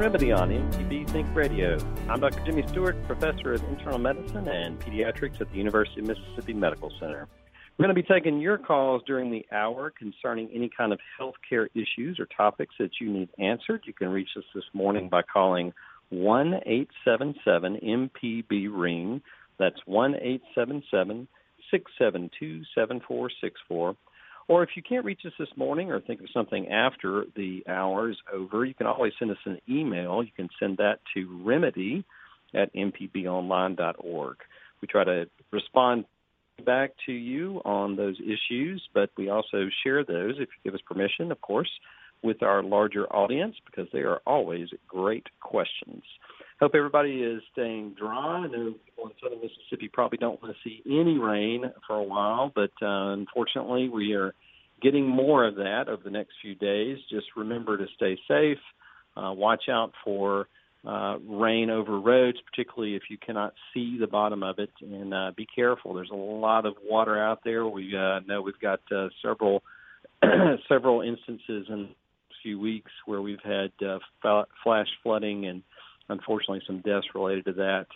Remedy on MPB Think Radio. I'm Dr. Jimmy Stewart, professor of internal medicine and pediatrics at the University of Mississippi Medical Center. We're going to be taking your calls during the hour concerning any kind of health care issues or topics that you need answered. You can reach us this morning by calling 1 877 MPB Ring. That's 1 877 672 7464. Or if you can't reach us this morning or think of something after the hour is over, you can always send us an email. You can send that to remedy at mpbonline.org. We try to respond back to you on those issues, but we also share those, if you give us permission, of course, with our larger audience because they are always great questions. Hope everybody is staying dry. I know people in southern Mississippi probably don't want to see any rain for a while, but uh, unfortunately, we are getting more of that over the next few days. Just remember to stay safe. Uh, watch out for uh, rain over roads, particularly if you cannot see the bottom of it, and uh, be careful. There's a lot of water out there. We uh, know we've got uh, several several instances in a few weeks where we've had uh, flash flooding and unfortunately some deaths related to that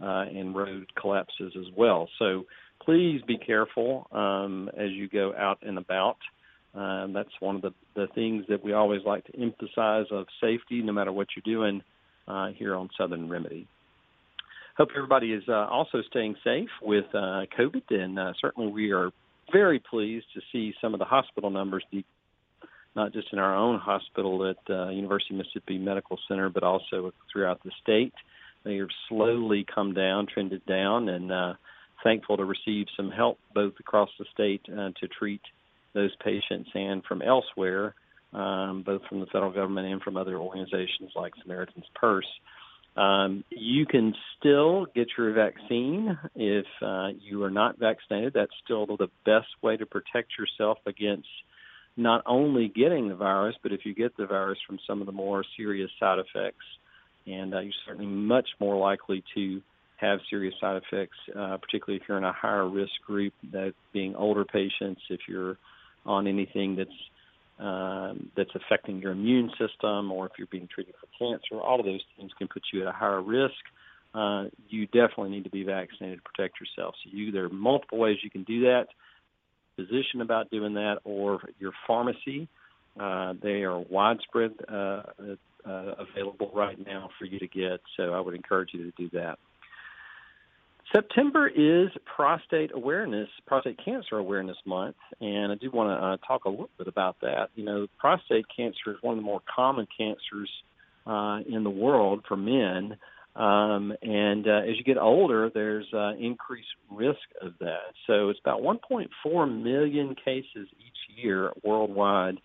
uh, and road collapses as well. So please be careful um, as you go out and about. Um, that's one of the, the things that we always like to emphasize of safety, no matter what you're doing uh, here on Southern Remedy. Hope everybody is uh, also staying safe with uh, COVID, and uh, certainly we are very pleased to see some of the hospital numbers de- not just in our own hospital at uh, University of Mississippi Medical Center, but also throughout the state. They have slowly come down, trended down, and uh, thankful to receive some help both across the state uh, to treat those patients and from elsewhere, um, both from the federal government and from other organizations like Samaritan's Purse. Um, you can still get your vaccine if uh, you are not vaccinated. That's still the best way to protect yourself against not only getting the virus, but if you get the virus from some of the more serious side effects. And uh, you're certainly much more likely to have serious side effects, uh, particularly if you're in a higher risk group, that being older patients, if you're on anything that's um, that's affecting your immune system, or if you're being treated for cancer, all of those things can put you at a higher risk. Uh, you definitely need to be vaccinated to protect yourself. So you, there are multiple ways you can do that physician about doing that or your pharmacy. Uh, they are widespread uh, uh, available right now for you to get, so I would encourage you to do that. September is Prostate Awareness, Prostate Cancer Awareness Month, and I do want to uh, talk a little bit about that. You know, prostate cancer is one of the more common cancers uh, in the world for men. Um, and uh, as you get older, there's uh, increased risk of that. So it's about 1.4 million cases each year worldwide.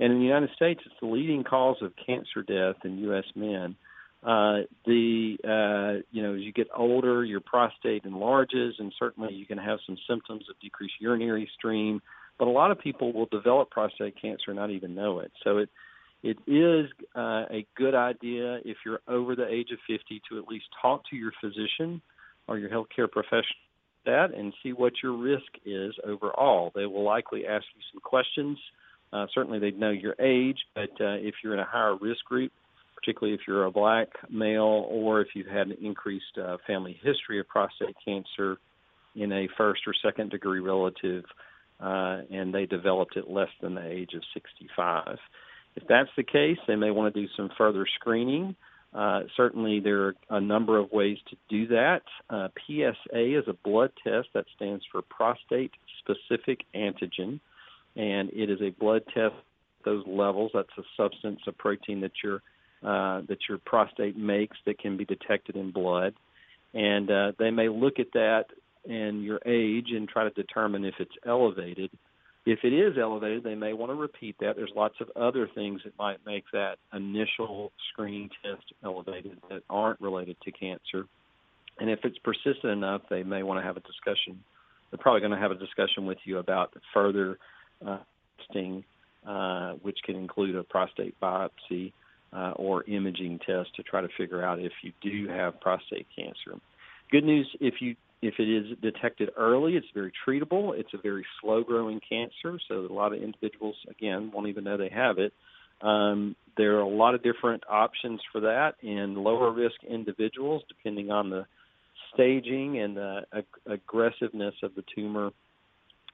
And in the United States, it's the leading cause of cancer death in U.S. men. Uh, the uh, you know as you get older, your prostate enlarges, and certainly you can have some symptoms of decreased urinary stream. But a lot of people will develop prostate cancer and not even know it. So it it is uh, a good idea if you're over the age of 50 to at least talk to your physician or your healthcare professional that and see what your risk is overall. They will likely ask you some questions. Uh, certainly, they'd know your age, but uh, if you're in a higher risk group, particularly if you're a black male or if you've had an increased uh, family history of prostate cancer in a first or second degree relative, uh, and they developed it less than the age of 65. If that's the case, they may want to do some further screening. Uh, certainly, there are a number of ways to do that. Uh, PSA is a blood test that stands for prostate specific antigen, and it is a blood test. Those levels, that's a substance, a protein that your uh, that your prostate makes that can be detected in blood, and uh, they may look at that and your age and try to determine if it's elevated. If it is elevated, they may want to repeat that. There's lots of other things that might make that initial screening test elevated that aren't related to cancer. And if it's persistent enough, they may want to have a discussion. They're probably going to have a discussion with you about further uh, testing, uh, which can include a prostate biopsy uh, or imaging test to try to figure out if you do have prostate cancer. Good news if you if it is detected early, it's very treatable. It's a very slow growing cancer, so a lot of individuals, again, won't even know they have it. Um, there are a lot of different options for that in lower risk individuals, depending on the staging and the ag- aggressiveness of the tumor.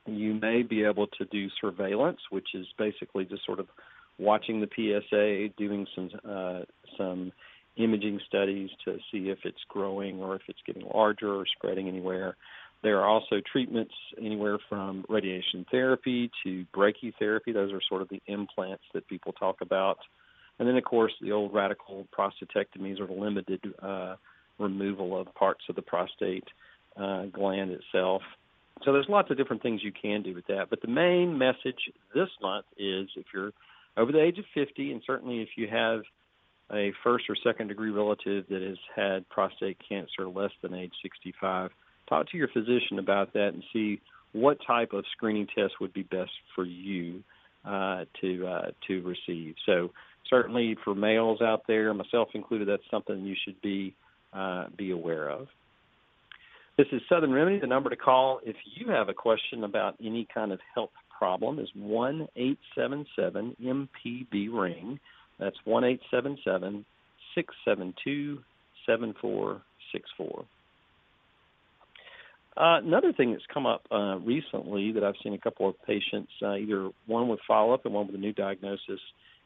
You may be able to do surveillance, which is basically just sort of watching the PSA, doing some uh, some imaging studies to see if it's growing or if it's getting larger or spreading anywhere. There are also treatments anywhere from radiation therapy to brachytherapy. Those are sort of the implants that people talk about. And then, of course, the old radical prostatectomies or limited uh, removal of parts of the prostate uh, gland itself. So there's lots of different things you can do with that. But the main message this month is if you're over the age of 50, and certainly if you have a first or second degree relative that has had prostate cancer less than age 65, talk to your physician about that and see what type of screening test would be best for you uh, to uh, to receive. So certainly for males out there, myself included, that's something you should be uh, be aware of. This is Southern Remedy. The number to call if you have a question about any kind of health problem is one eight seven seven MPB ring. That's one eight seven seven six seven two seven four six four. Uh, another thing that's come up uh, recently that I've seen a couple of patients, uh, either one with follow up and one with a new diagnosis,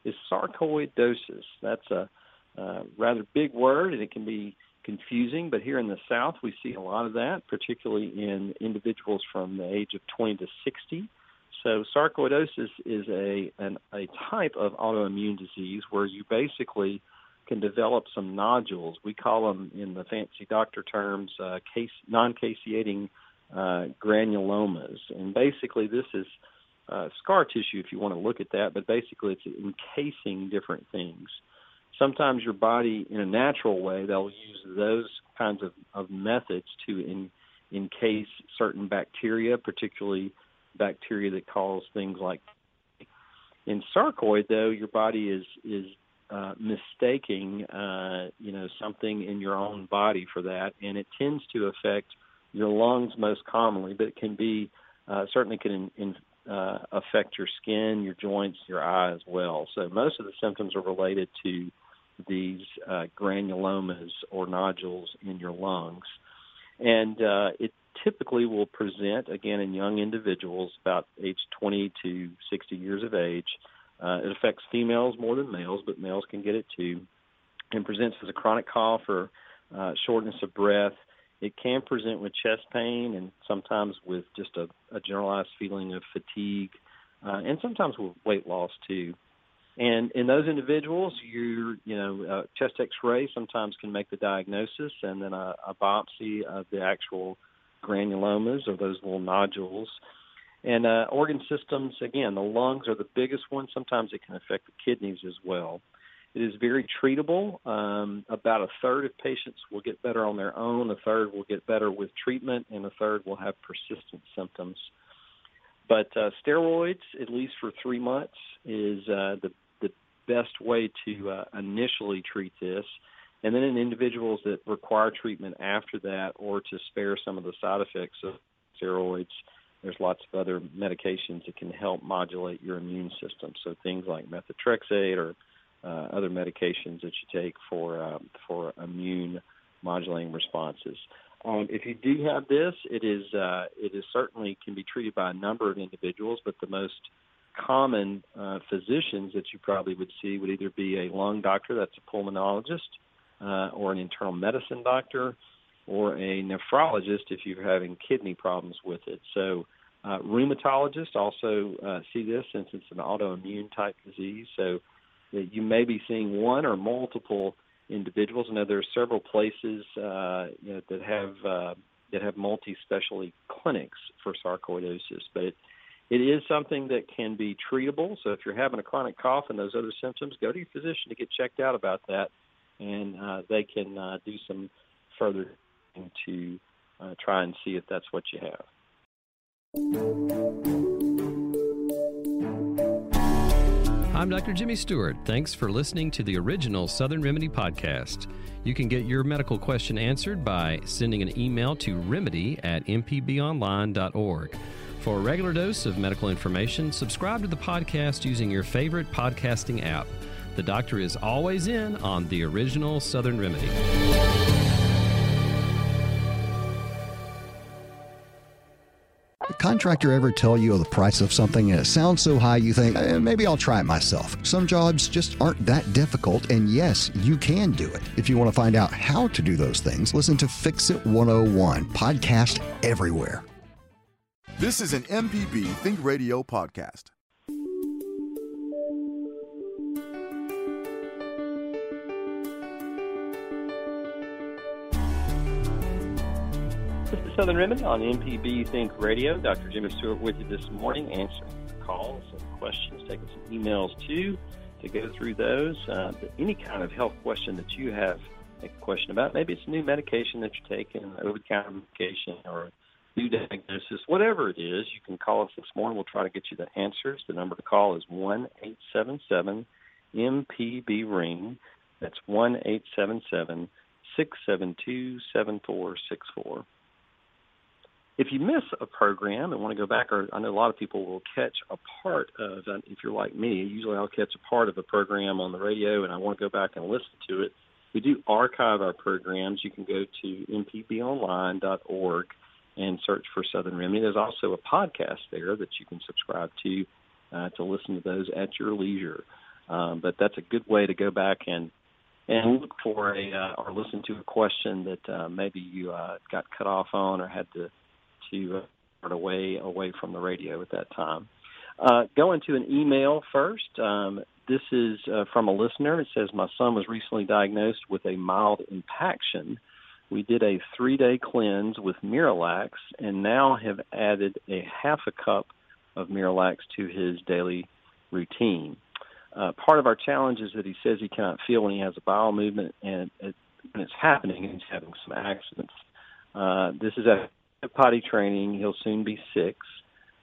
is sarcoidosis. That's a uh, rather big word and it can be confusing, but here in the South we see a lot of that, particularly in individuals from the age of 20 to 60. So sarcoidosis is a an, a type of autoimmune disease where you basically can develop some nodules. We call them, in the fancy doctor terms, uh, case, non-caseating uh, granulomas. And basically, this is uh, scar tissue, if you want to look at that. But basically, it's encasing different things. Sometimes your body, in a natural way, they'll use those kinds of, of methods to in, encase certain bacteria, particularly bacteria that cause things like in sarcoid though your body is is uh, mistaking uh, you know something in your own body for that and it tends to affect your lungs most commonly but it can be uh, certainly can in, in, uh, affect your skin your joints your eye as well. So most of the symptoms are related to these uh, granulomas or nodules in your lungs. And uh, it typically will present again in young individuals about age 20 to 60 years of age. Uh, it affects females more than males, but males can get it too. And presents as a chronic cough or uh, shortness of breath. It can present with chest pain and sometimes with just a, a generalized feeling of fatigue, uh, and sometimes with weight loss too. And in those individuals, you you know, uh, chest X-ray sometimes can make the diagnosis, and then a, a biopsy of the actual granulomas or those little nodules. And uh, organ systems, again, the lungs are the biggest one. Sometimes it can affect the kidneys as well. It is very treatable. Um, about a third of patients will get better on their own, a third will get better with treatment, and a third will have persistent symptoms. But uh, steroids, at least for three months, is uh, the the best way to uh, initially treat this. And then in individuals that require treatment after that or to spare some of the side effects of steroids, there's lots of other medications that can help modulate your immune system. So things like methotrexate or uh, other medications that you take for um, for immune modulating responses. Um, if you do have this, it is uh, it is certainly can be treated by a number of individuals, but the most common uh, physicians that you probably would see would either be a lung doctor, that's a pulmonologist, uh, or an internal medicine doctor or a nephrologist if you're having kidney problems with it. So, uh, rheumatologists also uh, see this since it's an autoimmune type disease. So, you may be seeing one or multiple individuals. I know there are several places uh, you know, that have uh, that have multi-specialty clinics for sarcoidosis, but it, it is something that can be treatable. So if you're having a chronic cough and those other symptoms, go to your physician to get checked out about that, and uh, they can uh, do some further to uh, try and see if that's what you have. I'm Dr. Jimmy Stewart. Thanks for listening to the original Southern Remedy podcast. You can get your medical question answered by sending an email to remedy at mpbonline.org. For a regular dose of medical information, subscribe to the podcast using your favorite podcasting app. The doctor is always in on the original Southern Remedy. contractor ever tell you the price of something and it sounds so high you think, eh, maybe I'll try it myself? Some jobs just aren't that difficult, and yes, you can do it. If you want to find out how to do those things, listen to Fix It 101, podcast everywhere. This is an MPB Think Radio podcast. Southern Remedy on MPB Think Radio. Dr. Jimmy Stewart with you this morning, answering calls and questions, taking some emails too to go through those. Uh, any kind of health question that you have a question about, maybe it's a new medication that you're taking, over the counter medication, or new diagnosis, whatever it is, you can call us this morning. We'll try to get you the answers. The number to call is one eight seven seven MPB Ring. That's 1 877 672 7464 if you miss a program and want to go back, or I know a lot of people will catch a part of, if you're like me, usually I'll catch a part of a program on the radio and I want to go back and listen to it. We do archive our programs. You can go to mpbonline.org and search for Southern Remedy. There's also a podcast there that you can subscribe to uh, to listen to those at your leisure. Um, but that's a good way to go back and and look for a uh, or listen to a question that uh, maybe you uh, got cut off on or had to to uh, away away from the radio at that time. Uh, going to an email first. Um, this is uh, from a listener. It says my son was recently diagnosed with a mild impaction. We did a three-day cleanse with Miralax, and now have added a half a cup of Miralax to his daily routine. Uh, part of our challenge is that he says he cannot feel when he has a bowel movement, and it, when it's happening, he's having some accidents. Uh, this is a potty training. He'll soon be six.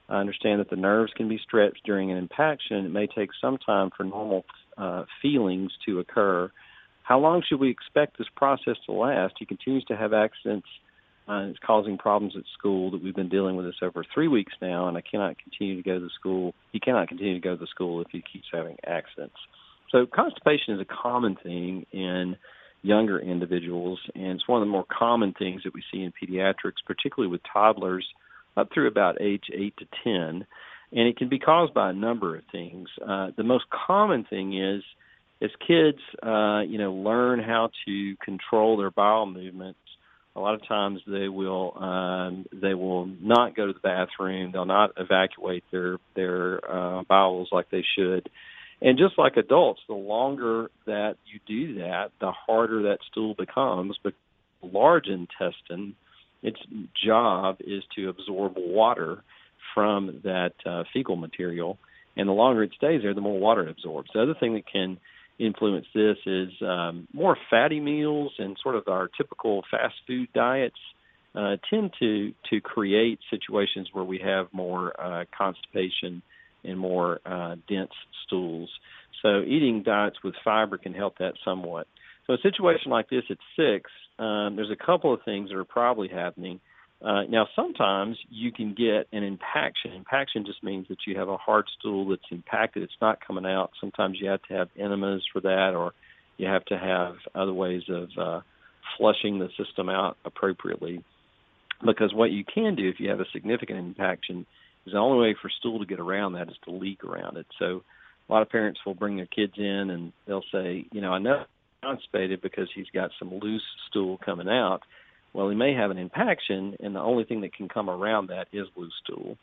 I understand that the nerves can be stretched during an impaction. It may take some time for normal uh, feelings to occur. How long should we expect this process to last? He continues to have accidents. Uh, it's causing problems at school that we've been dealing with this over three weeks now, and I cannot continue to go to school. He cannot continue to go to school if he keeps having accidents. So constipation is a common thing in younger individuals, and it's one of the more common things that we see in pediatrics, particularly with toddlers up through about age 8 to 10. And it can be caused by a number of things. Uh, the most common thing is as kids, uh, you know, learn how to control their bowel movements, a lot of times they will um, they will not go to the bathroom. They'll not evacuate their their uh, bowels like they should, and just like adults, the longer that you do that, the harder that stool becomes. But large intestine, its job is to absorb water from that uh, fecal material, and the longer it stays there, the more water it absorbs. The other thing that can influence this is um, more fatty meals and sort of our typical fast food diets uh, tend to to create situations where we have more uh, constipation and more uh, dense stools. So eating diets with fiber can help that somewhat. So a situation like this at six, um, there's a couple of things that are probably happening. Uh, now, sometimes you can get an impaction. Impaction just means that you have a hard stool that's impacted. It's not coming out. Sometimes you have to have enemas for that, or you have to have other ways of uh, flushing the system out appropriately. Because what you can do if you have a significant impaction is the only way for stool to get around that is to leak around it. So a lot of parents will bring their kids in and they'll say, you know, I know constipated because he's got some loose stool coming out. Well, he may have an impaction, and the only thing that can come around that is loose stool.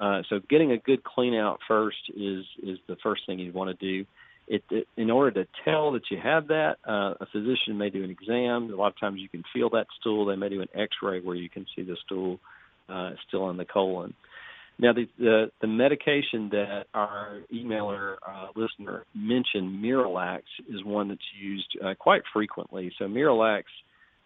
Uh, so getting a good clean out first is is the first thing you want to do. It, it, in order to tell that you have that, uh, a physician may do an exam. A lot of times you can feel that stool. They may do an X-ray where you can see the stool uh, still in the colon. Now, the, the, the medication that our emailer uh, listener mentioned, Miralax, is one that's used uh, quite frequently. So, Miralax,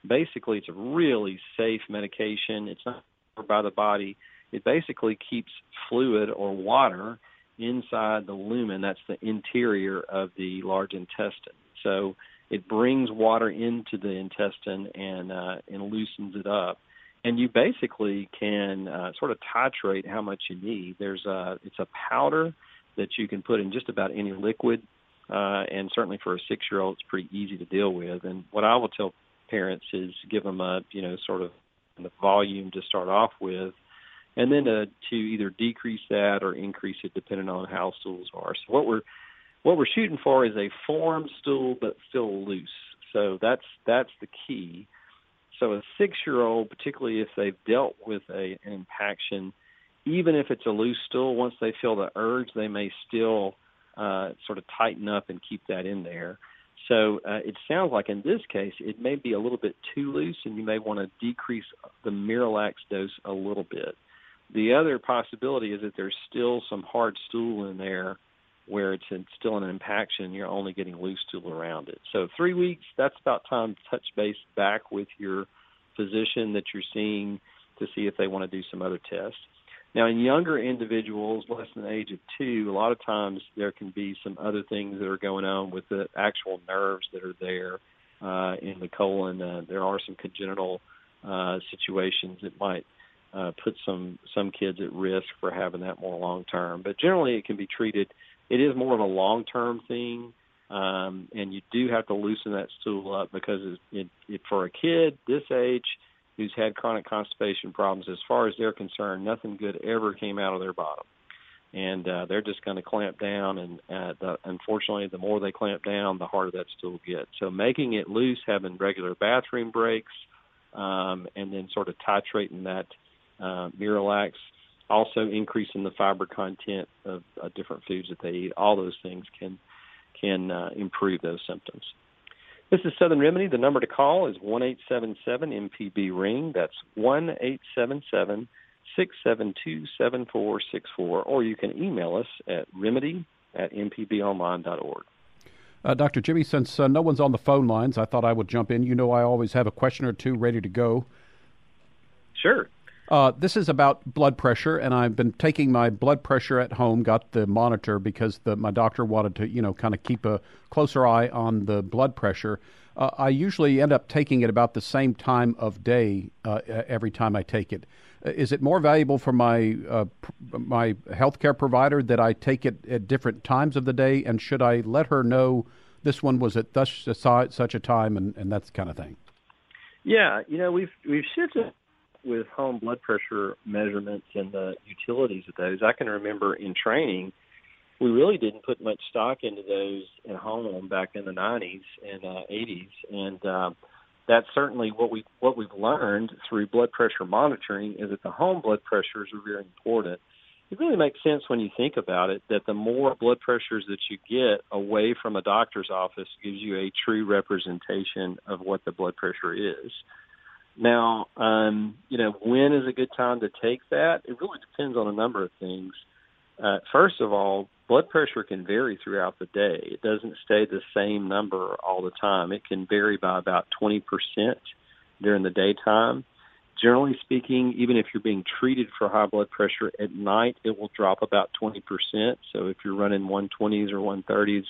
basically, it's a really safe medication. It's not by the body. It basically keeps fluid or water inside the lumen. That's the interior of the large intestine. So, it brings water into the intestine and uh, and loosens it up and you basically can uh, sort of titrate how much you need. There's a it's a powder that you can put in just about any liquid, uh, and certainly for a six year old, it's pretty easy to deal with. And what I will tell parents is give them a you know sort of the volume to start off with, and then to, to either decrease that or increase it depending on how stools are. So what we're what we're shooting for is a formed stool but still loose. So that's that's the key. So a six-year-old, particularly if they've dealt with a, an impaction, even if it's a loose stool, once they feel the urge, they may still uh, sort of tighten up and keep that in there. So uh, it sounds like in this case, it may be a little bit too loose, and you may want to decrease the Miralax dose a little bit. The other possibility is that there's still some hard stool in there where it's in, still an impaction, you're only getting loose stool around it. So three weeks, that's about time to touch base back with your physician that you're seeing to see if they want to do some other tests. Now, in younger individuals, less than the age of two, a lot of times there can be some other things that are going on with the actual nerves that are there uh, in the colon. Uh, there are some congenital uh, situations that might uh, put some some kids at risk for having that more long term. But generally, it can be treated it is more of a long term thing, um, and you do have to loosen that stool up because it, it, it, for a kid this age who's had chronic constipation problems, as far as they're concerned, nothing good ever came out of their bottom, and uh, they're just going to clamp down. And uh, the, unfortunately, the more they clamp down, the harder that stool gets. So making it loose, having regular bathroom breaks, um, and then sort of titrating that uh, Miralax also increasing the fiber content of uh, different foods that they eat. All those things can can uh, improve those symptoms. This is Southern Remedy. The number to call is one eight seven seven MPB ring. That's one eight seven seven six seven two seven four six four. Or you can email us at remedy at mpbonline.org. Uh, Dr. Jimmy, since uh, no one's on the phone lines, I thought I would jump in. You know, I always have a question or two ready to go. Sure. Uh, this is about blood pressure, and I've been taking my blood pressure at home. Got the monitor because the, my doctor wanted to, you know, kind of keep a closer eye on the blood pressure. Uh, I usually end up taking it about the same time of day uh, every time I take it. Uh, it more valuable for my uh, pr- my healthcare provider that I take it at different times of the day, and should I let her know this one was at such such a time and, and that kind of thing? Yeah, you know we've we've shifted with home blood pressure measurements and the utilities of those, I can remember in training, we really didn't put much stock into those at home back in the 90s and uh, 80s, and uh, that's certainly what we what we've learned through blood pressure monitoring is that the home blood pressures are very important. It really makes sense when you think about it that the more blood pressures that you get away from a doctor's office gives you a true representation of what the blood pressure is. Now, um, you know, when is a good time to take that? It really depends on a number of things. Uh, first of all, blood pressure can vary throughout the day. It doesn't stay the same number all the time. It can vary by about 20% during the daytime. Generally speaking, even if you're being treated for high blood pressure at night, it will drop about 20%. So if you're running 120s or 130s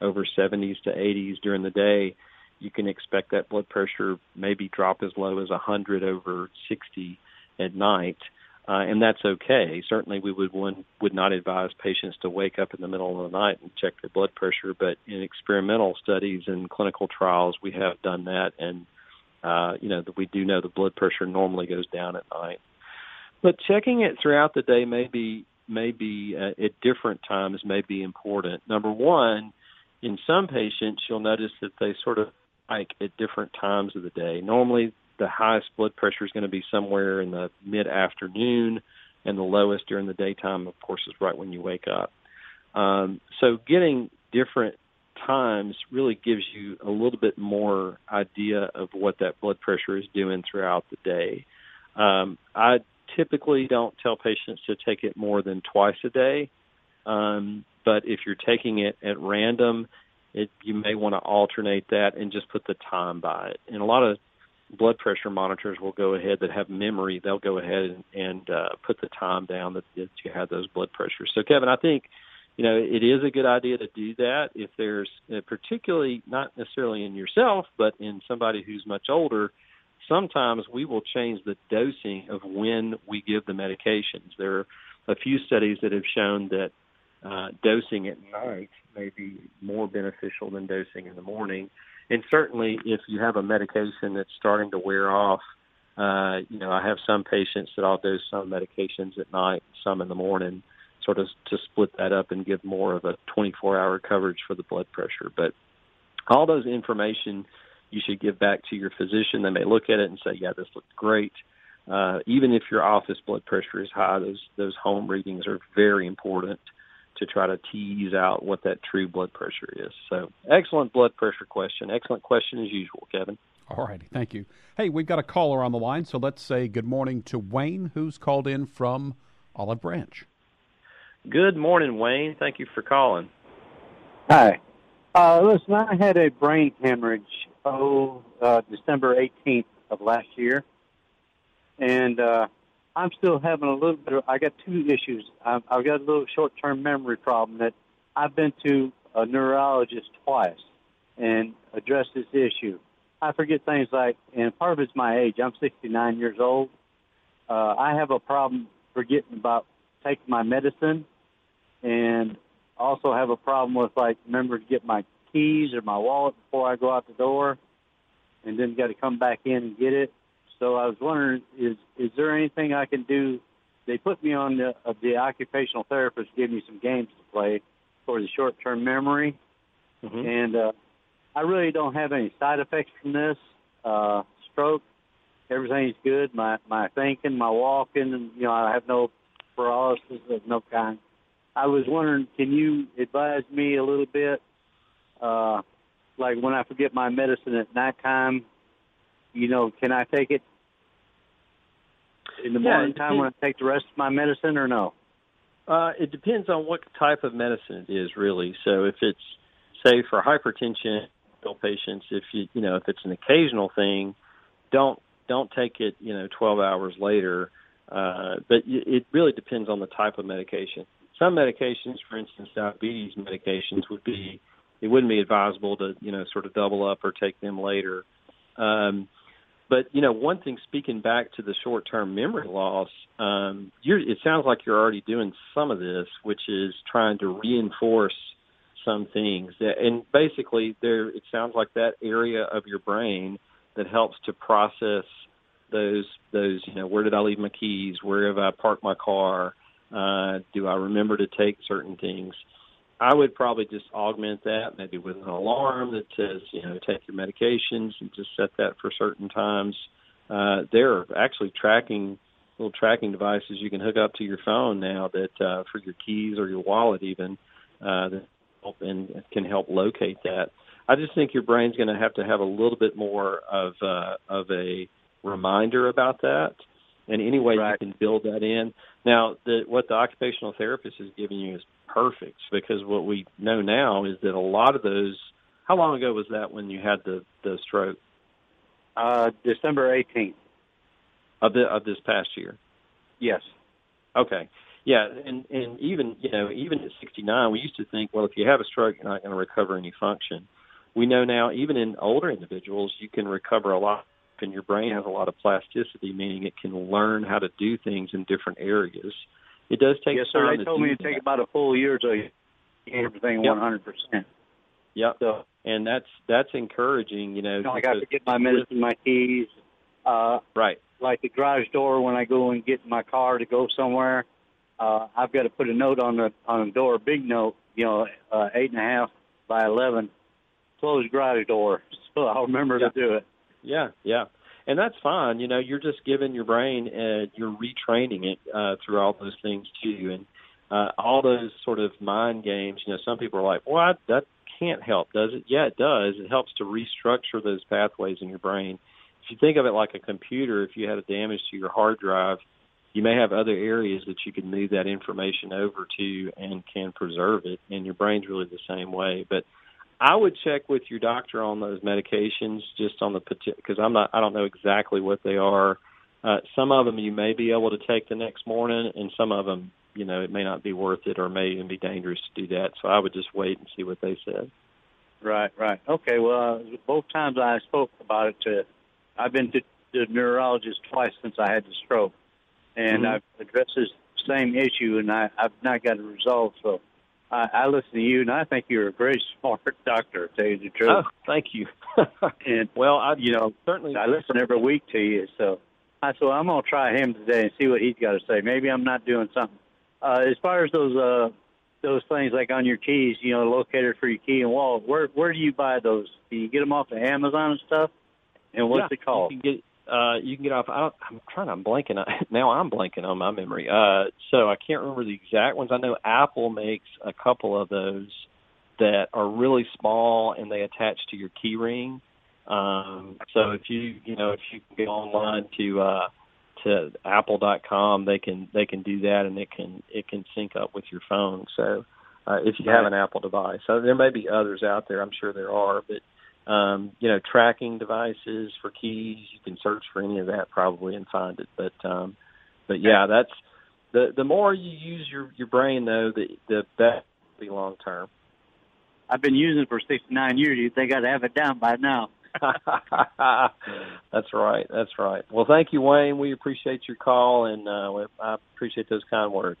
over 70s to 80s during the day, you can expect that blood pressure maybe drop as low as 100 over 60 at night. Uh, and that's okay. Certainly, we would one, would not advise patients to wake up in the middle of the night and check their blood pressure. But in experimental studies and clinical trials, we have done that, and uh, you know we do know the blood pressure normally goes down at night. But checking it throughout the day may be may be uh, at different times may be important. Number one, in some patients, you'll notice that they sort of spike at different times of the day. Normally, the highest blood pressure is going to be somewhere in the mid afternoon, and the lowest during the daytime, of course, is right when you wake up. Um, so, getting different times really gives you a little bit more idea of what that blood pressure is doing throughout the day. Um, I typically don't tell patients to take it more than twice a day, um, but if you're taking it at random, it, you may want to alternate that and just put the time by it. And a lot of blood pressure monitors will go ahead that have memory. They'll go ahead and, and uh, put the time down that, that you have those blood pressures. So, Kevin, I think you know it is a good idea to do that if there's uh, particularly not necessarily in yourself, but in somebody who's much older. Sometimes we will change the dosing of when we give the medications. There are a few studies that have shown that uh, dosing at night may be more beneficial than dosing in the morning. And certainly, if you have a medication that's starting to wear off, uh, you know, I have some patients that I'll dose some medications at night, some in the morning, sort of to split that up and give more of a 24-hour coverage for the blood pressure. But all those information you should give back to your physician. They may look at it and say, "Yeah, this looked great." Uh, even if your office blood pressure is high, those those home readings are very important to try to tease out what that true blood pressure is. So, excellent blood pressure question. Excellent question as usual, Kevin. All righty. Thank you. Hey, we've got a caller on the line, so let's say good morning to Wayne, who's called in from Olive Branch. Good morning, Wayne. Thank you for calling. Hi. Uh, listen, I had a brain hemorrhage, oh, uh, December 18th of last year. And uh, I'm still having a little bit of. I got two issues. I've, I've got a little short-term memory problem that I've been to a neurologist twice and addressed this issue. I forget things like, and part of it's my age. I'm 69 years old. Uh, I have a problem forgetting about taking my medicine, and also have a problem with like remember to get my keys or my wallet before I go out the door, and then got to come back in and get it. So I was wondering, is is there anything I can do? They put me on the uh, the occupational therapist, gave me some games to play for the short term memory, mm-hmm. and uh, I really don't have any side effects from this uh, stroke. Everything's good. My my thinking, my walking, and you know I have no paralysis of no kind. I was wondering, can you advise me a little bit? Uh, like when I forget my medicine at nighttime, you know, can I take it in the yeah, morning time when I take the rest of my medicine or no? Uh, it depends on what type of medicine it is, really. So if it's, say, for hypertension patients, if you you know if it's an occasional thing, don't don't take it you know 12 hours later. Uh, but it really depends on the type of medication. Some medications, for instance, diabetes medications, would be it wouldn't be advisable to you know sort of double up or take them later. Um, but you know, one thing speaking back to the short-term memory loss, um, you're, it sounds like you're already doing some of this, which is trying to reinforce some things. And basically, there it sounds like that area of your brain that helps to process those those you know where did I leave my keys? Where have I parked my car? Uh, do I remember to take certain things? I would probably just augment that maybe with an alarm that says, you know, take your medications and just set that for certain times. Uh, there are actually tracking little tracking devices you can hook up to your phone now that uh, for your keys or your wallet even uh, that help and can help locate that. I just think your brain's going to have to have a little bit more of uh, of a reminder about that, and any way right. you can build that in. Now, the, what the occupational therapist is giving you is perfect because what we know now is that a lot of those. How long ago was that when you had the the stroke? Uh, December eighteenth of the of this past year. Yes. Okay. Yeah, and and even you know even at 69, we used to think, well, if you have a stroke, you're not going to recover any function. We know now, even in older individuals, you can recover a lot, and your brain has a lot of plasticity, meaning it can learn how to do things in different areas. It does take yes, sir. They told me to take about a full year to get everything one hundred percent. Yep. So, and that's that's encouraging. You know, you know I got to get my medicine, my keys. Uh, right. Like the garage door when I go and get in my car to go somewhere, uh, I've got to put a note on the on the door, a big note. You know, uh, eight and a half by eleven, close garage door. So I'll remember Yeah. to do it. Yeah, yeah, and that's fine. You know, you're just giving your brain, uh, you're retraining it uh, through all those things too, and uh, all those sort of mind games. You know, some people are like, "Well, I, that can't help, does it?" Yeah, it does. It helps to restructure those pathways in your brain. If you think of it like a computer, if you had a damage to your hard drive, you may have other areas that you can move that information over to and can preserve it. And your brain's really the same way, but I would check with your doctor on those medications, just on the because I'm not I don't know exactly what they are. Uh, some of them you may be able to take the next morning, and some of them, you know, it may not be worth it or may even be dangerous to do that. So I would just wait and see what they said. Right, right. Okay. Well, uh, both times I spoke about it to, I've been to the neurologist twice since I had the stroke, and Mhm. I've addressed this same issue, and I, I've not got it resolved. So I, I listen to you, and I think you're a very smart doctor. To tell you the truth. Oh, thank you. And well, I you know, certainly I listen every week to you, so I so I'm gonna try him today and see what he's got to say. Maybe I'm not doing something. Uh, as far as those uh, those things like on your keys, you know, locator for your key and wallet. Where where do you buy those? Do you get them off of Amazon and stuff? And what's yeah, it called? You can get uh you can get off I don't, I'm trying to I'm blanking on now I'm blanking on my memory. Uh so I can't remember the exact ones. I know Apple makes a couple of those that are really small and they attach to your key ring. Um so if you you know if you can go online to uh to apple.com they can they can do that and it can it can sync up with your phone. So uh, if you have an Apple device. So there may be others out there. I'm sure there are, but um, you know, tracking devices for keys. You can search for any of that probably and find it. But um, but yeah, that's the the more you use your your brain though, the the better be long term. I've been using it for 69 years. You think I'd have it down by now? that's right. That's right. Well, thank you, Wayne. We appreciate your call, and uh, I appreciate those kind words.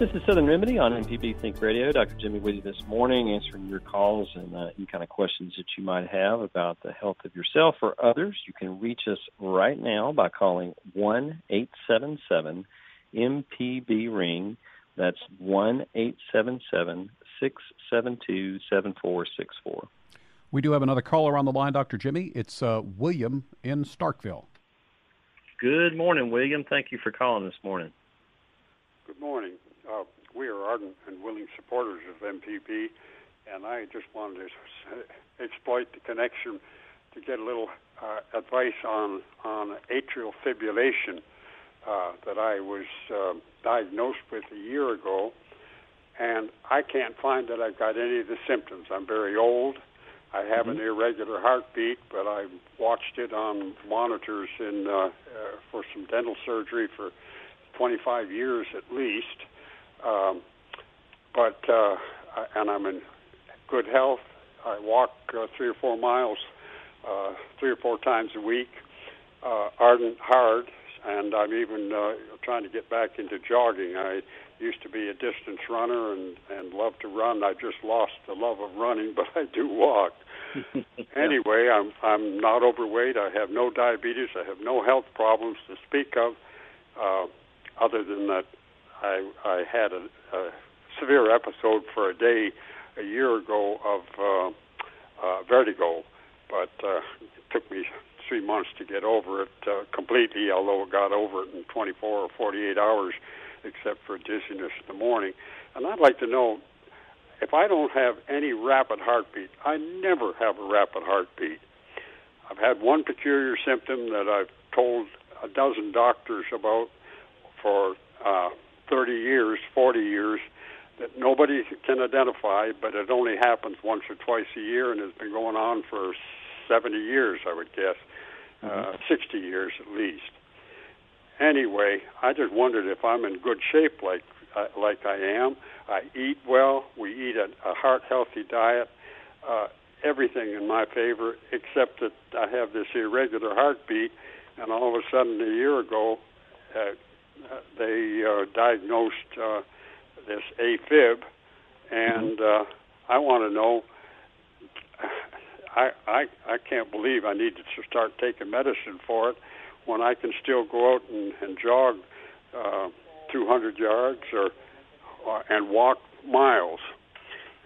This is Southern Remedy on MPB Think Radio. Dr. Jimmy with you this morning, answering your calls and uh, any kind of questions that you might have about the health of yourself or others. You can reach us right now by calling one eight seven seven MPB Ring. That's one eight seven seven six seven two seven four six four. We do have another caller on the line, Dr. Jimmy. It's uh, William in Starkville. Good morning, William. Thank you for calling this morning. Good morning. Uh, we are ardent and willing supporters of MPB, and I just wanted to exploit the connection to get a little uh, advice on on atrial fibrillation uh, that I was uh, diagnosed with a year ago, and I can't find that I've got any of the symptoms. I'm very old. I have an irregular heartbeat, but I watched it on monitors in uh, uh, for some dental surgery for 25 years at least. Um, but uh, and I'm in good health. I walk uh, three or four miles, uh, three or four times a week, uh, ardent hard, and I'm even uh, trying to get back into jogging. I used to be a distance runner and and love to run. I just lost the love of running, but I do walk. anyway, I'm I'm not overweight. I have no diabetes. I have no health problems to speak of, uh, other than that I I had a, a severe episode for a day a year ago of uh, uh, vertigo, but uh, it took me three months to get over it uh, completely. Although it got over it in 24 or 48 hours, except for dizziness in the morning. And I'd like to know if I don't have any rapid heartbeat. I never have a rapid heartbeat. I've had one peculiar symptom that I've told a dozen doctors about for uh, 30 years, 40 years, that nobody can identify, but it only happens once or twice a year and has been going on for 70 years, I would guess, mm-hmm. uh, 60 years at least. Anyway, I just wondered if I'm in good shape like uh, like I am. I eat well. We eat a, a heart healthy diet. Uh, everything in my favor, except that I have this irregular heartbeat. And all of a sudden, a year ago, uh, they uh, diagnosed uh, this AFib, and mm-hmm. uh, I want to know. I, I I can't believe I need to start taking medicine for it when I can still go out and, and jog uh, 200 yards or, or and walk miles.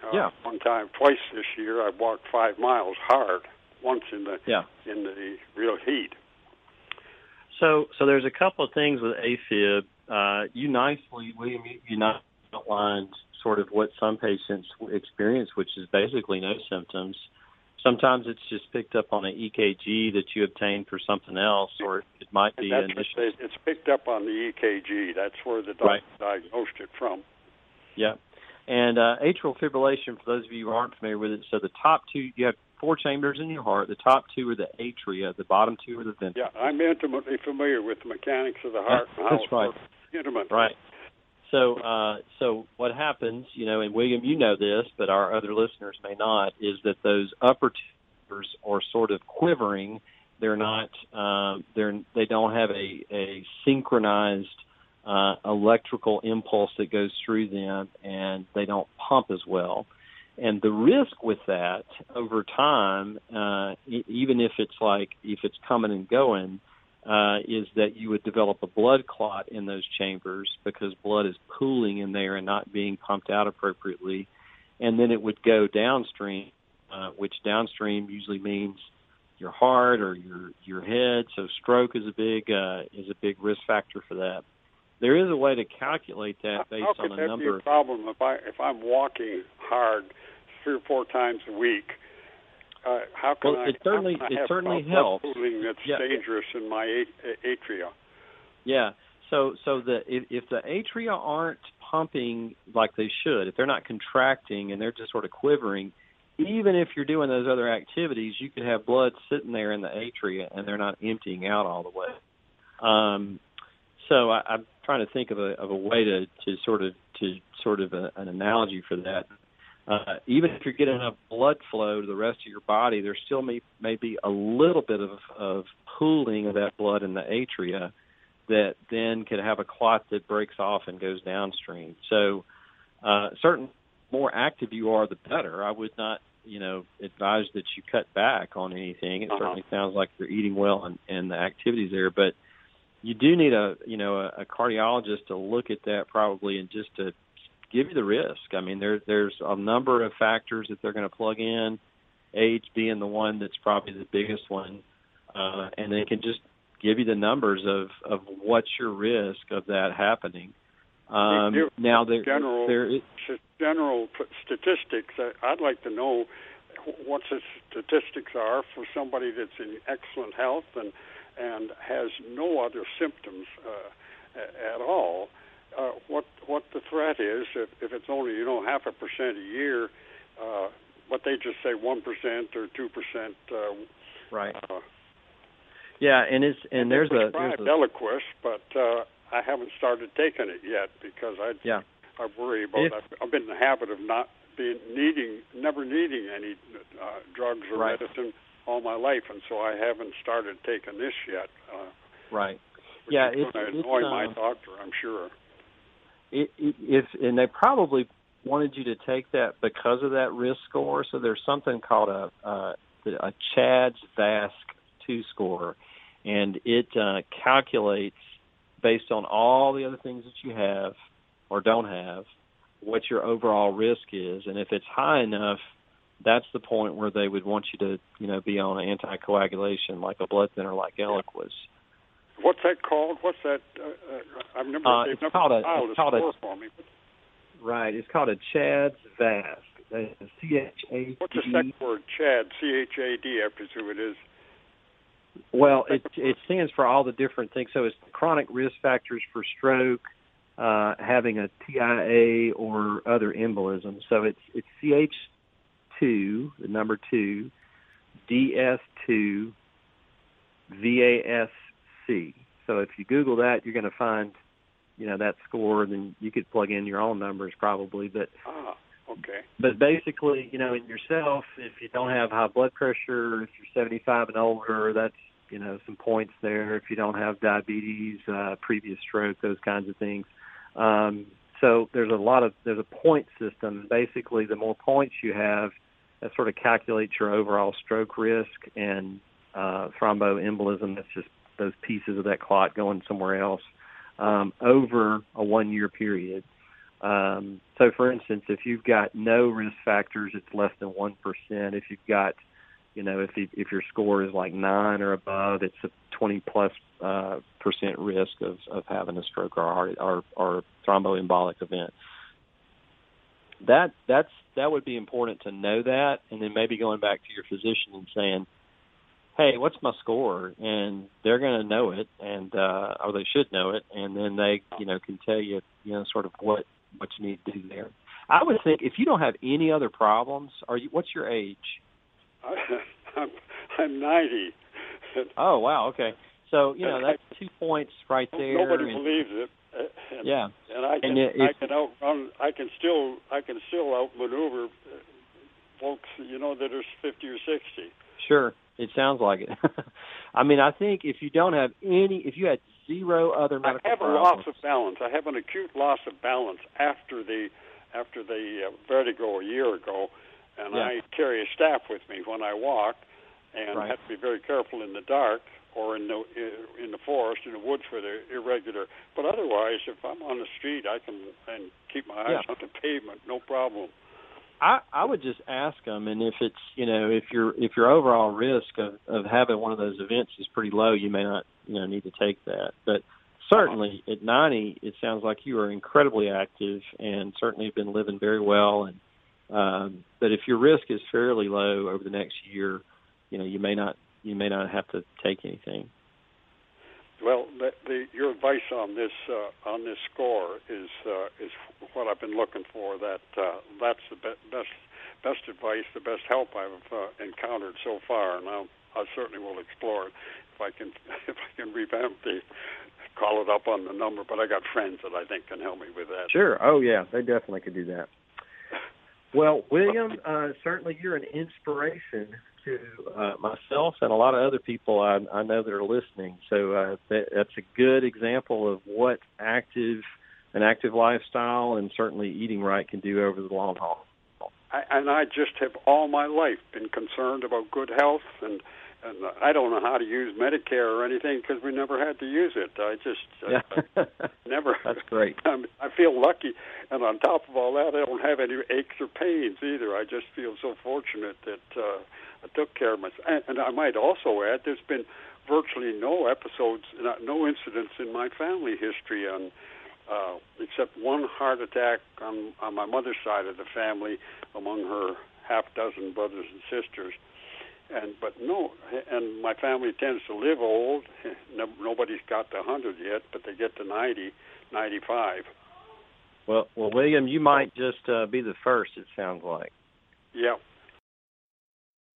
Uh, yeah. One time, twice this year, I walked five miles hard. Once in the yeah. in the real heat. So, so there's a couple of things with AFib. Uh, you nicely, William, you, you nicely outlined sort of what some patients experience, which is basically no symptoms. Sometimes it's just picked up on an EKG that you obtained for something else, or it might be an initial. It's picked up on the EKG. That's where the doctor right. diagnosed it from. Yeah. And uh, atrial fibrillation, for those of you who aren't familiar with it, so the top two, you have four chambers in your heart. The top two are the atria. The bottom two are the ventricles. Yeah, I'm intimately familiar with the mechanics of the heart. That's right. Intimate. Right. So, uh, so what happens, you know, and William, you know this, but our other listeners may not, is that those upper chambers are sort of quivering. They're not. Um, they're. They don't have a a synchronized uh, electrical impulse that goes through them, and they don't pump as well. And the risk with that over time, uh, e- even if it's like if it's coming and going, uh, is that you would develop a blood clot in those chambers because blood is pooling in there and not being pumped out appropriately, and then it would go downstream, uh, which downstream usually means your heart or your your head. So stroke is a big uh, is a big risk factor for that. There is a way to calculate that based How on a that number. be a problem if I if I'm walking hard three or four times a week? Uh, how can well, I? it certainly I it certainly helps. That's Yeah. dangerous in my at- atria. Yeah. So so the if, if the atria aren't pumping like they should, if they're not contracting and they're just sort of quivering, even if you're doing those other activities, you could have blood sitting there in the atria and they're not emptying out all the way. Um, so I, I'm trying to think of a of a way to to sort of to sort of a, an analogy for that. Uh, even if you're getting enough blood flow to the rest of your body, there still may, may be a little bit of, of pooling of that blood in the atria that then could have a clot that breaks off and goes downstream. So, uh, certain more active you are, the better. I would not, you know, advise that you cut back on anything. It Uh-huh. certainly sounds like you're eating well and, and the activities there, but you do need a, you know, a, a cardiologist to look at that probably and just to give you the risk. I mean, there, there's a number of factors that they're going to plug in, age being the one that's probably the biggest one, uh, and they can just give you the numbers of, of what's your risk of that happening. Um, Give now, there, general there is, general statistics. I- I'd like to know what the statistics are for somebody that's in excellent health and and has no other symptoms uh, at all. Uh, what what the threat is if, if it's only you know half a percent a year, uh, but they just say one percent or two percent. Uh, right. uh, Yeah, and it's and there's a there's a Eliquis, but uh, I haven't started taking it yet because I yeah. I worry about. If- I've, I've been in the habit of not being needing, never needing any uh, drugs or Right. medicine all my life, and so I haven't started taking this yet. Uh, right. Yeah, it's- going to it's, annoy my um, doctor, I'm sure. it, it, if and they probably wanted you to take that because of that risk score. So there's something called a uh, a CHADS VASC two score, and it uh, calculates based on all the other things that you have or don't have, what your overall risk is, and if it's high enough, that's the point where they would want you to, you know, be on anticoagulation like a blood thinner like Eliquis. What's that called? What's that? Uh, uh, I've never. Uh, they've it's never called a- it's called a- for me. Right. It's called a CHADS VASC. C H A. What's the second word? Chad. C H A D. I presume it is. Well, it it stands for all the different things. So it's chronic risk factors for stroke, uh, having a TIA or other embolism. So it's it's CH two, the number two, DS two, VASC. So if you Google that, you're going to find, you know, that score. Then you could plug in your own numbers probably, but Ah, okay. but basically, you know, in yourself, if you don't have high blood pressure, if you're 75 and older, that's you know some points there. If you don't have diabetes, uh, previous stroke, those kinds of things. Um, so there's a lot of there's a point system. Basically, the more points you have, that sort of calculates your overall stroke risk and uh, thromboembolism. That's just those pieces of that clot going somewhere else um, over a one year period. Um, so, for instance, if you've got no risk factors, it's less than one percent. If you've got, you know, if you, if your score is like nine or above, it's a twenty plus uh, percent risk of, of having a stroke or heart or, or thromboembolic event. That that's that would be important to know that, and then maybe going back to your physician and saying, "Hey, what's my score?" And they're going to know it, and uh, or they should know it, and then they, you know, can tell you, you know, sort of what what you need to do there. I would think if you don't have any other problems, are you? What's your age? I'm I'm 90. Oh wow, okay. So you know that's two points right there. Nobody believes it. And, Yeah. and I can And it- I can outrun. I can still I can still outmaneuver uh, folks. You know that are 50 or 60. Sure, it sounds like it. I mean, I think if you don't have any, if you had zero other medical I have a loss of balance. I have an acute loss of balance after the after the uh, vertigo a year ago, and Yeah. I carry a staff with me when I walk, and Right. have to be very careful in the dark or in the in the forest in the woods where they're irregular. But otherwise, if I'm on the street, I can and keep my eyes Yeah. on the pavement, no problem. I I would just ask them, and if it's you know if your if your overall risk of of having one of those events is pretty low, you may not you know need to take that. But certainly at 90, it sounds like you are incredibly active and certainly have been living very well. And um, but if your risk is fairly low over the next year, you know you may not you may not have to take anything. Well, the, the, your advice on this uh, on this score is uh, is what I've been looking for. That uh, that's the be- best best advice, the best help I've uh, encountered so far, and I'll, I certainly will explore it if I can if I can revamp the call it up on the number. But I got friends that I think can help me with that. Sure. Oh yeah, they definitely could do that. Well, William, uh, certainly you're an inspiration to uh, myself and a lot of other people I, I know that are listening. So uh, that, that's a good example of what active, an active lifestyle, and certainly eating right can do over the long haul. I, and I just have all my life been concerned about good health, and and I don't know how to use Medicare or anything because we never had to use it. I just Yeah. uh, never. That's great. I'm, I feel lucky, and on top of all that, I don't have any aches or pains either. I just feel so fortunate that uh, I took care of myself. And, and I might also add, there's been virtually no episodes, no incidents in my family history on. Uh, except one heart attack on on my mother's side of the family, among her half dozen brothers and sisters, and but no, and my family tends to live old. No, nobody's got to 100 yet, but they get to 90, 95. Well, well, William, you might just uh, be the first. It sounds like. Yeah.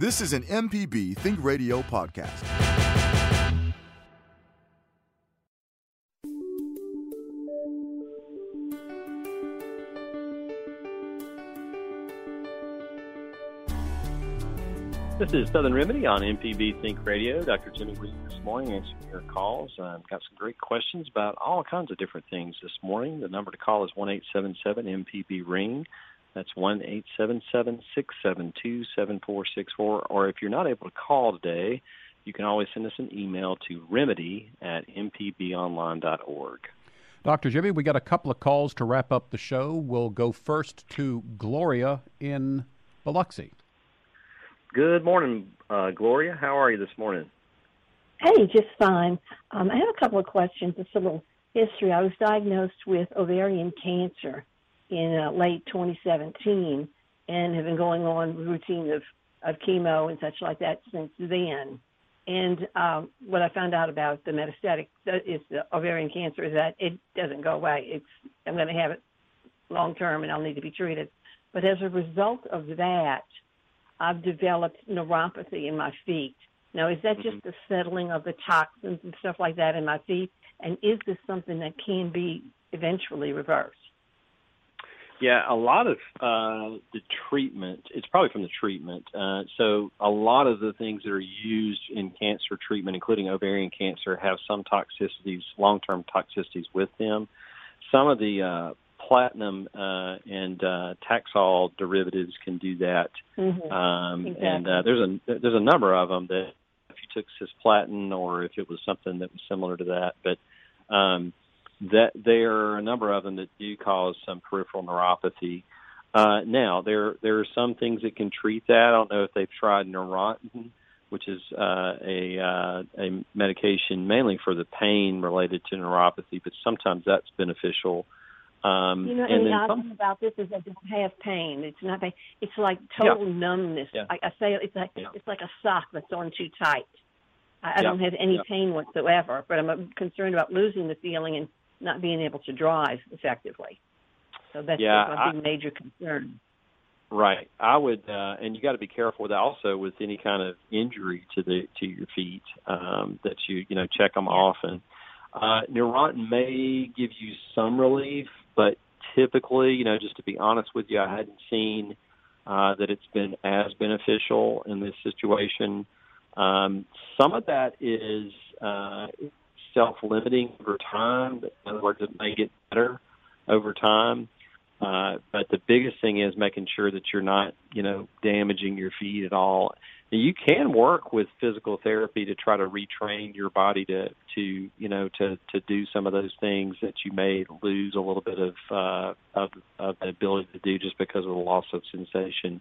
This is an MPB Think Radio podcast. This is Southern Remedy on MPB Think Radio. Dr. Jimmy Williams this morning answering your calls. I've got some great questions about all kinds of different things this morning. The number to call is one eight seven seven MPB Ring. That's one eight seven seven six seven two seven four six four. Or if you're not able to call today, you can always send us an email to remedy at mpbonline.org. Dr. Jimmy, we got a couple of calls to wrap up the show. We'll go first to Gloria in Biloxi. Good morning, uh, Gloria. How are you this morning? Hey, just fine. Um, I have a couple of questions. Just a little history. I was diagnosed with ovarian cancer in uh, late 2017 and have been going on routine of, of chemo and such like that since then. And um, what I found out about the metastatic is the ovarian cancer is that it doesn't go away. It's I'm going to have it long term, and I'll need to be treated. But as a result of that, I've developed neuropathy in my feet. Now, is that just mm-hmm. the settling of the toxins and stuff like that in my feet? And is this something that can be eventually reversed? Yeah, a lot of uh, the treatment, it's probably from the treatment. Uh, so, a lot of the things that are used in cancer treatment, including ovarian cancer, have some toxicities, long term toxicities with them. Some of the uh, platinum uh, and uh, Taxol derivatives can do that. Mm-hmm. Um, exactly. And uh, there's a there's a number of them that if you took cisplatin or if it was something that was similar to that, but um, that there are a number of them that do cause some peripheral neuropathy. Uh, now there there are some things that can treat that. I don't know if they've tried Neurontin, which is uh, a uh, a medication mainly for the pain related to neuropathy, but sometimes that's beneficial. Um, you know, and, and the odd thing about this is I don't have pain. It's not pain. It's like total Yeah. numbness. Yeah. I, I say it's like Yeah. it's like a sock that's on too tight. I, I Yeah. don't have any Yeah. pain whatsoever, but I'm uh, concerned about losing the feeling and not being able to drive effectively. So that's, Yeah, that's my I- major concern. Right. I would, uh, and you got to be careful with that also with any kind of injury to the to your feet um, that you you know check them often. Uh, Neurontin may give you some relief, but typically, you know, just to be honest with you, I hadn't seen uh, that it's been as beneficial in this situation. Um, some of that is uh, self-limiting over time. In other words, it may get better over time. Uh, but the biggest thing is making sure that you're not, you know, damaging your feet at all. And you can work with physical therapy to try to retrain your body to, to, you know, to to do some of those things that you may lose a little bit of uh, of, of the ability to do just because of the loss of sensation.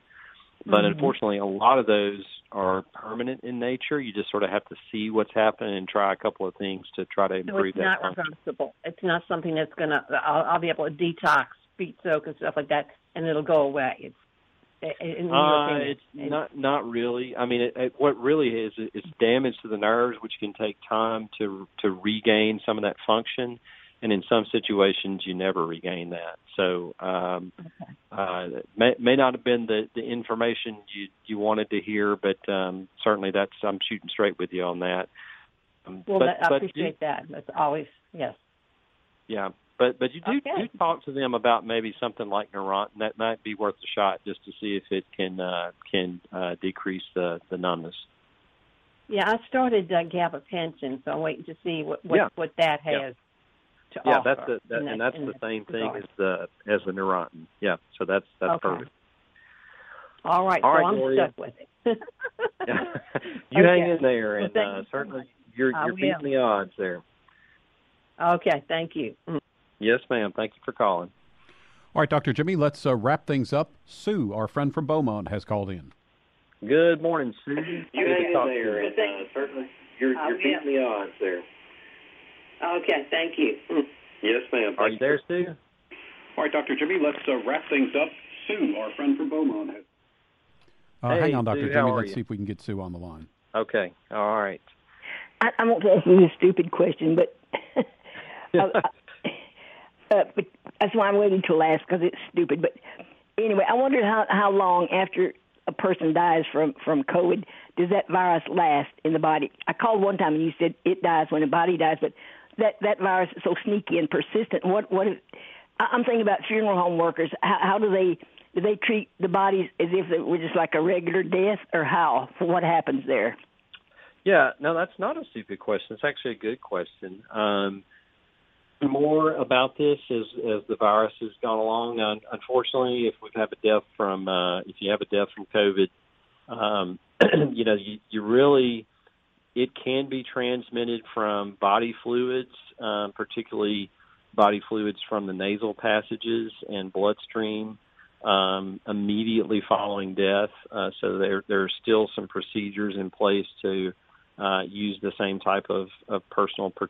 But Mhm. unfortunately, a lot of those are permanent in nature. You just sort of have to see what's happening and try a couple of things to try to So improve it's that. It's not function. reversible. It's not something that's gonna. I'll, I'll be able to detox, feet soak, and stuff like that, and it'll go away. It's Uh, it's not not really. I mean, it, it, what really is is damage to the nerves, which can take time to to regain some of that function, and in some situations you never regain that. So, um, uh, it may may not have been the the information you you wanted to hear, but um, certainly that's I'm shooting straight with you on that. Um, Well, but, that, I appreciate that. That's always yes. yeah, but but you do Okay. do talk to them about maybe something like Neurontin. That might be worth a shot just to see if it can uh, can uh, decrease the the numbness. Yeah, I started uh, gabapentin, so I'm waiting to see what what, Yeah. what that Yeah. Has to Yeah, offer. that's the that, in and that's the that same thing as the as the Neurontin. Yeah, so that's that's Okay. perfect. All right, All so right, I'm Gloria. stuck with it. you hang in there, and thank uh, you so certainly much. you're I you're beating will. the odds there. Okay, thank you. Yes, ma'am. Thank you for calling. All right, Dr. Jimmy, let's uh, wrap things up. Sue, our friend from Beaumont, has called in. Good morning, Sue. You hang in there, and uh, certainly you're, I you're beating the odds there. Okay, thank you. Yes, ma'am. Are you there, Sue? All right, Dr. Jimmy, let's uh, wrap things up. Sue, our friend from Beaumont, has. Uh, Hey, hang on, Dr. Sue, Jimmy. Let's you? see if we can get Sue on the line. Okay. All right. I, I won't ask you a stupid question, but uh, uh, but that's why I'm waiting till last because it's stupid. But anyway, I wondered how how long after a person dies from from COVID does that virus last in the body? I called one time and you said it dies when the body dies, but that that virus is so sneaky and persistent. What what? If, I'm thinking about funeral home workers. How, how do they do they treat the bodies as if it were just like a regular death, or how? What happens there? Yeah, no, that's not a stupid question. It's actually a good question. Um, more about this as as the virus has gone along. Un unfortunately, if we have a death from uh, if you have a death from COVID, um, you know, you, you really it can be transmitted from body fluids, um, particularly body fluids from the nasal passages and bloodstream um, immediately following death. Uh, so there there are still some procedures in place to uh, use the same type of, of personal per-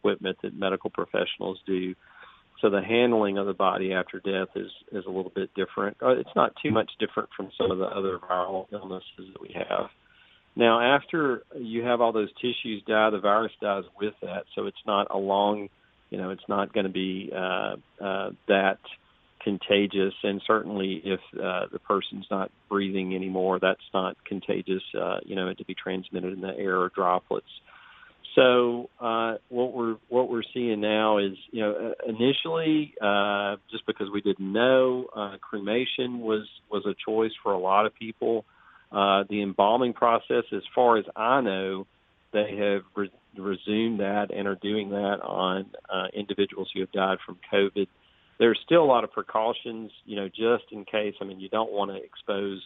equipment that medical professionals do. So the handling of the body after death is is a little bit different. Uh, It's not too much different from some of the other viral illnesses that we have. Now, after you have all those tissues die, the virus dies with that. So it's not a long, you know, it's not going to be uh, uh, that contagious. And certainly, if uh, the person's not breathing anymore, that's not contagious. Uh, you know, to be transmitted in the air or droplets. So uh, what we're what we're seeing now is, you know, uh, initially, uh, just because we didn't know, uh, cremation was was a choice for a lot of people. Uh, the embalming process, as far as I know, they have re- resumed that and are doing that on uh, individuals who have died from COVID. There's still a lot of precautions, you know, just in case. I mean, you don't want to expose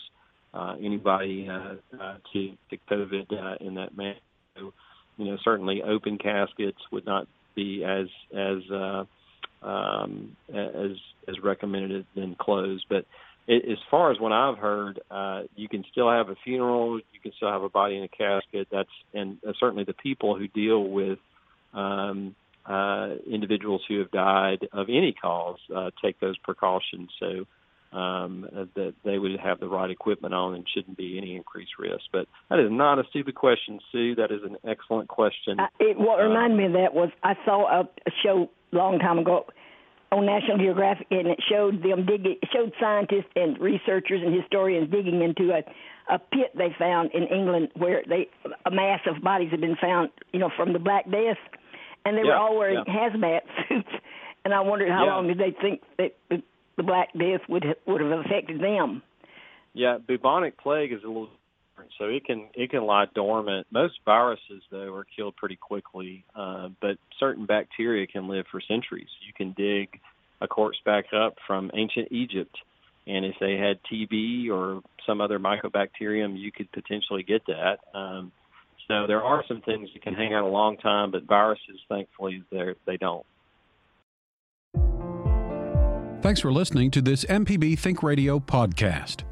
uh, anybody uh, uh, to, to COVID uh, in that manner. So, you know, certainly open caskets would not be as as uh, um, as as recommended than closed. But it, as far as what I've heard, uh, you can still have a funeral, you can still have a body in a casket. That's and uh, certainly the people who deal with um, uh, individuals who have died of any cause uh, take those precautions. So um, uh, that they would have the right equipment on and shouldn't be any increased risk. But that is not a stupid question, Sue. That is an excellent question. I, it, what reminded me of that was I saw a, a show a long time ago on National Geographic, and it showed them digging, showed scientists and researchers and historians digging into a a pit they found in England where they a mass of bodies had been found, you know, from the Black Death, and they were all wearing yeah. hazmat suits. And I wondered how Yeah. long did they think that the, the Black Death would ha- would have affected them? Yeah, bubonic plague is a little different. So it can it can lie dormant. Most viruses though are killed pretty quickly, uh, but certain bacteria can live for centuries. You can dig a corpse back up from ancient Egypt, and if they had TB or some other mycobacterium, you could potentially get that. Um, so there are some things that can hang out a long time, but viruses, thankfully, they they don't. Thanks for listening to this MPB Think Radio podcast.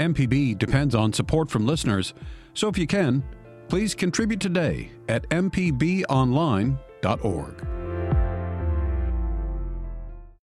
MPB depends on support from listeners, so if you can, please contribute today at mpbonline.org.